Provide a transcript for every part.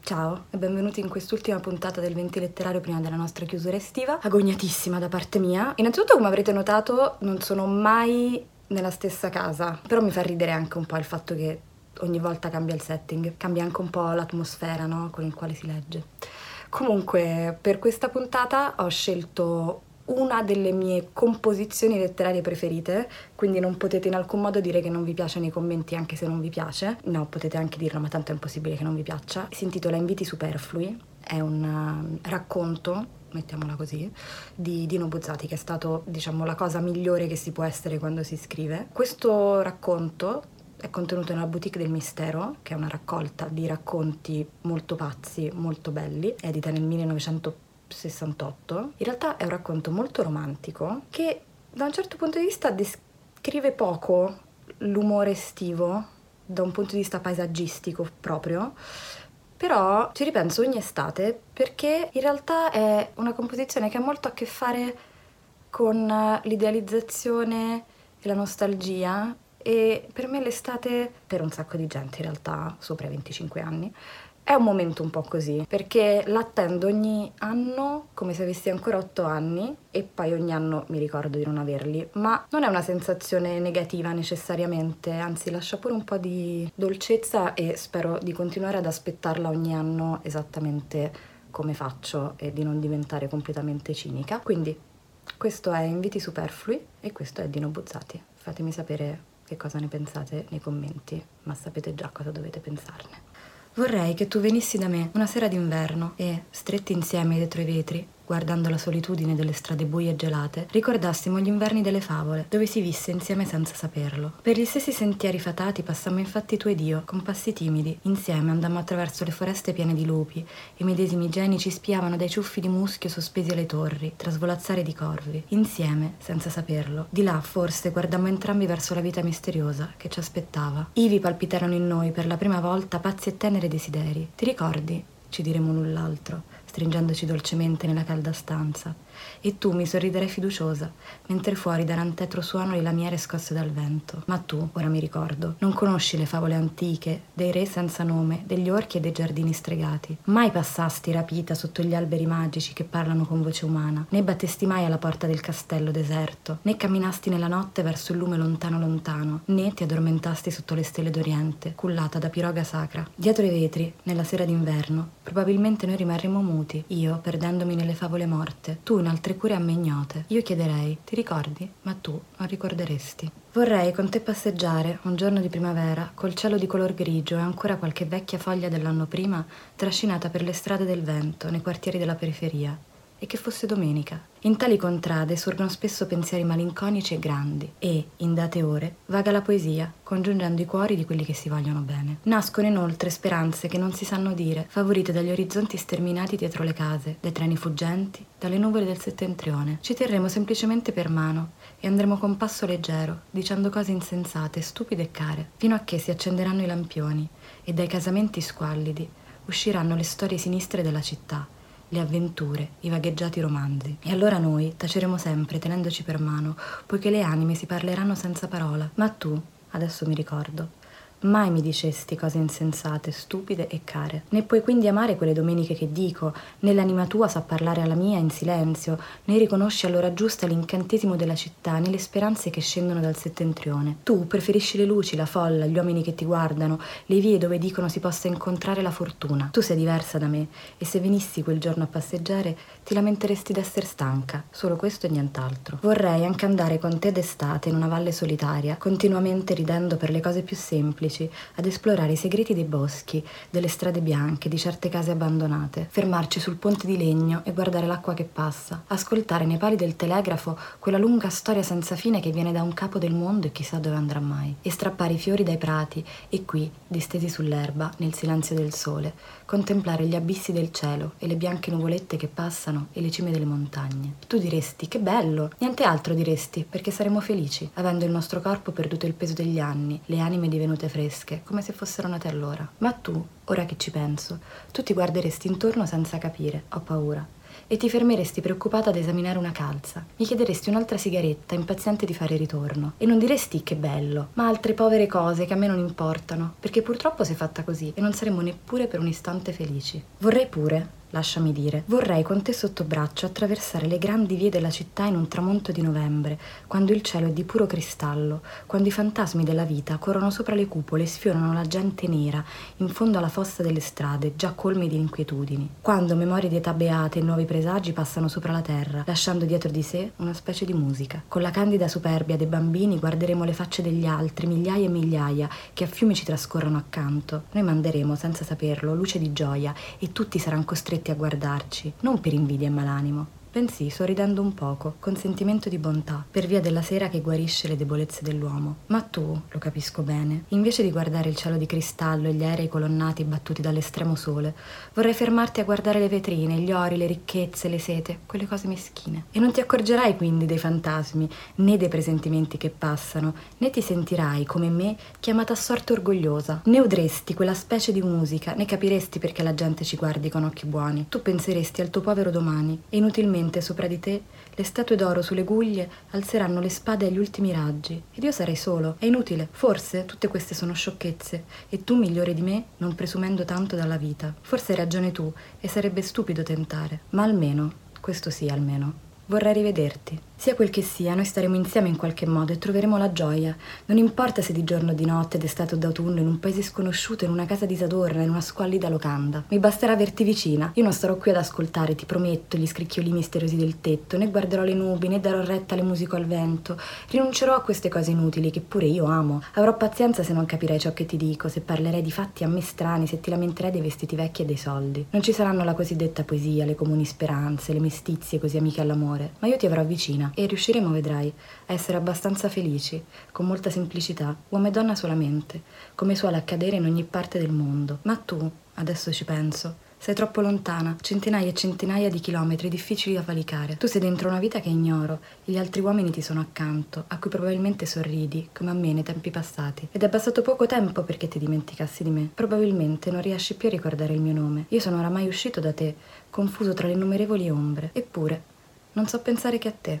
Ciao e benvenuti in quest'ultima puntata del Venti Letterario prima della nostra chiusura estiva. Agognatissima da parte mia. Innanzitutto, come avrete notato, non sono mai nella stessa casa, però mi fa ridere anche un po' il fatto che ogni volta cambia il setting, cambia anche un po' l'atmosfera no? con il quale si legge. Comunque, per questa puntata ho scelto una delle mie composizioni letterarie preferite, quindi non potete in alcun modo dire che non vi piace nei commenti anche se non vi piace. No, potete anche dirlo, ma tanto è impossibile che non vi piaccia. Si intitola Inviti superflui, è un uh, racconto, mettiamola così, di Dino Buzzati, che è stato, diciamo, la cosa migliore che si può essere quando si scrive. Questo racconto è contenuto nella Boutique del Mistero, che è una raccolta di racconti molto pazzi, molto belli, edita nel 1900 68. In realtà è un racconto molto romantico che da un certo punto di vista descrive poco l'umore estivo, da un punto di vista paesaggistico proprio, però ci ripenso ogni estate perché in realtà è una composizione che ha molto a che fare con l'idealizzazione e la nostalgia e per me l'estate, per un sacco di gente in realtà, sopra i 25 anni, è un momento un po' così, perché l'attendo ogni anno come se avessi ancora 8 anni e poi ogni anno mi ricordo di non averli, ma non è una sensazione negativa necessariamente, anzi lascia pure un po' di dolcezza e spero di continuare ad aspettarla ogni anno esattamente come faccio e di non diventare completamente cinica. Quindi questo è Inviti Superflui e questo è Dino Buzzati. Fatemi sapere che cosa ne pensate nei commenti, ma sapete già cosa dovete pensarne. Vorrei che tu venissi da me una sera d'inverno e, stretti insieme dietro i vetri, guardando la solitudine delle strade buie e gelate, ricordassimo gli inverni delle favole, dove si visse insieme senza saperlo. Per gli stessi sentieri fatati passammo infatti tu ed io, con passi timidi. Insieme andammo attraverso le foreste piene di lupi, i medesimi geni ci spiavano dai ciuffi di muschio sospesi alle torri, tra svolazzare di corvi. Insieme, senza saperlo. Di là, forse, guardammo entrambi verso la vita misteriosa che ci aspettava. Ivi palpitarono in noi per la prima volta pazzi e teneri desideri. Ti ricordi? ci diremo l'un l'altro, stringendoci dolcemente nella calda stanza, e tu mi sorriderai fiduciosa, mentre fuori daranno tetro suono le lamiere scosse dal vento. Ma tu, ora mi ricordo, non conosci le favole antiche, dei re senza nome, degli orchi e dei giardini stregati. Mai passasti rapita sotto gli alberi magici che parlano con voce umana, né battesti mai alla porta del castello deserto, né camminasti nella notte verso il lume lontano lontano, né ti addormentasti sotto le stelle d'Oriente, cullata da piroga sacra. Dietro i vetri, nella sera d'inverno, probabilmente noi rimarremo muti, io perdendomi nelle favole morte, tu altre cure a me ignote. Io chiederei, ti ricordi? Ma tu non ricorderesti. Vorrei con te passeggiare, un giorno di primavera, col cielo di color grigio e ancora qualche vecchia foglia dell'anno prima trascinata per le strade del vento, nei quartieri della periferia. E che fosse domenica. In tali contrade sorgono spesso pensieri malinconici e grandi e, in date ore, vaga la poesia, congiungendo i cuori di quelli che si vogliono bene. Nascono inoltre speranze che non si sanno dire, favorite dagli orizzonti sterminati dietro le case, dai treni fuggenti, dalle nuvole del settentrione. Ci terremo semplicemente per mano e andremo con passo leggero, dicendo cose insensate, stupide e care, fino a che si accenderanno i lampioni e dai casamenti squallidi usciranno le storie sinistre della città le avventure, i vagheggiati romanzi. E allora noi taceremo sempre tenendoci per mano, poiché le anime si parleranno senza parola. Ma tu, adesso mi ricordo, mai mi dicesti cose insensate, stupide e care. Ne puoi quindi amare quelle domeniche che dico, né l'anima tua sa parlare alla mia in silenzio, né riconosci all'ora giusta l'incantesimo della città, né le speranze che scendono dal settentrione. Tu preferisci le luci, la folla, gli uomini che ti guardano, le vie dove dicono si possa incontrare la fortuna. Tu sei diversa da me, e se venissi quel giorno a passeggiare, ti lamenteresti d'essere stanca, solo questo e nient'altro. Vorrei anche andare con te d'estate in una valle solitaria, continuamente ridendo per le cose più semplici, semplici, ad esplorare i segreti dei boschi, delle strade bianche, di certe case abbandonate, fermarci sul ponte di legno e guardare l'acqua che passa, ascoltare nei pali del telegrafo quella lunga storia senza fine che viene da un capo del mondo e chissà dove andrà mai, e strappare i fiori dai prati e qui, distesi sull'erba, nel silenzio del sole, contemplare gli abissi del cielo e le bianche nuvolette che passano e le cime delle montagne. Tu diresti, che bello! Niente altro diresti, perché saremo felici, avendo il nostro corpo perduto il peso degli anni, le anime divenute fresche, come se fossero nate allora. Ma tu, ora che ci penso, tu ti guarderesti intorno senza capire, ho paura e ti fermeresti preoccupata ad esaminare una calza. Mi chiederesti un'altra sigaretta, impaziente di fare ritorno. E non diresti che bello, ma altre povere cose che a me non importano, perché purtroppo sei fatta così e non saremo neppure per un istante felici. Vorrei pure, lasciami dire. Vorrei con te sotto braccio attraversare le grandi vie della città in un tramonto di novembre, quando il cielo è di puro cristallo, quando i fantasmi della vita corrono sopra le cupole e sfiorano la gente nera in fondo alla fossa delle strade, già colmi di inquietudini. Quando memorie di età beate e nuovi presagi passano sopra la terra, lasciando dietro di sé una specie di musica. Con la candida superbia dei bambini guarderemo le facce degli altri, migliaia e migliaia, che a fiumi ci trascorrono accanto. Noi manderemo, senza saperlo, luce di gioia e tutti saranno costretti costretti a guardarci, non per invidia e malanimo, bensì sorridendo un poco, con sentimento di bontà, per via della sera che guarisce le debolezze dell'uomo. Ma tu, lo capisco bene, invece di guardare il cielo di cristallo e gli aerei colonnati battuti dall'estremo sole, vorrei fermarti a guardare le vetrine, gli ori, le ricchezze, le sete, quelle cose meschine. E non ti accorgerai quindi dei fantasmi, né dei presentimenti che passano, né ti sentirai, come me, chiamata a sorte orgogliosa, né udresti quella specie di musica, né capiresti perché la gente ci guardi con occhi buoni. Tu penseresti al tuo povero domani e inutilmente Finalmente sopra di te le statue d'oro sulle guglie alzeranno le spade agli ultimi raggi ed io sarei solo. È inutile. Forse tutte queste sono sciocchezze e tu migliore di me non presumendo tanto dalla vita. Forse hai ragione tu e sarebbe stupido tentare. Ma almeno, questo sì almeno, vorrei rivederti. Sia quel che sia, noi staremo insieme in qualche modo e troveremo la gioia. Non importa se di giorno o di notte, d'estate o d'autunno, in un paese sconosciuto, in una casa disadorna, in una squallida locanda. Mi basterà averti vicina. Io non starò qui ad ascoltare, ti prometto, gli scricchioli misteriosi del tetto, né guarderò le nubi, né darò retta alle musiche al vento. Rinuncerò a queste cose inutili che pure io amo. Avrò pazienza se non capirai ciò che ti dico, se parlerai di fatti a me strani, se ti lamenterai dei vestiti vecchi e dei soldi. Non ci saranno la cosiddetta poesia, le comuni speranze, le mestizie così amiche all'amore, ma io ti avrò vicina e riusciremo, vedrai, a essere abbastanza felici, con molta semplicità, uomo e donna solamente, come suole accadere in ogni parte del mondo. Ma tu, adesso ci penso, sei troppo lontana, centinaia e centinaia di chilometri difficili da valicare. Tu sei dentro una vita che ignoro gli altri uomini ti sono accanto, a cui probabilmente sorridi, come a me nei tempi passati. Ed è passato poco tempo perché ti dimenticassi di me. Probabilmente non riesci più a ricordare il mio nome. Io sono oramai uscito da te, confuso tra le innumerevoli ombre. Eppure, non so pensare che a te.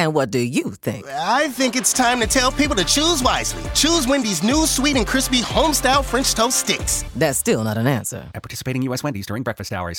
And what do you think? I think it's time to tell people to choose wisely. Choose Wendy's new sweet and crispy homestyle French toast sticks. That's still not an answer. At participating U.S. Wendy's during breakfast hours.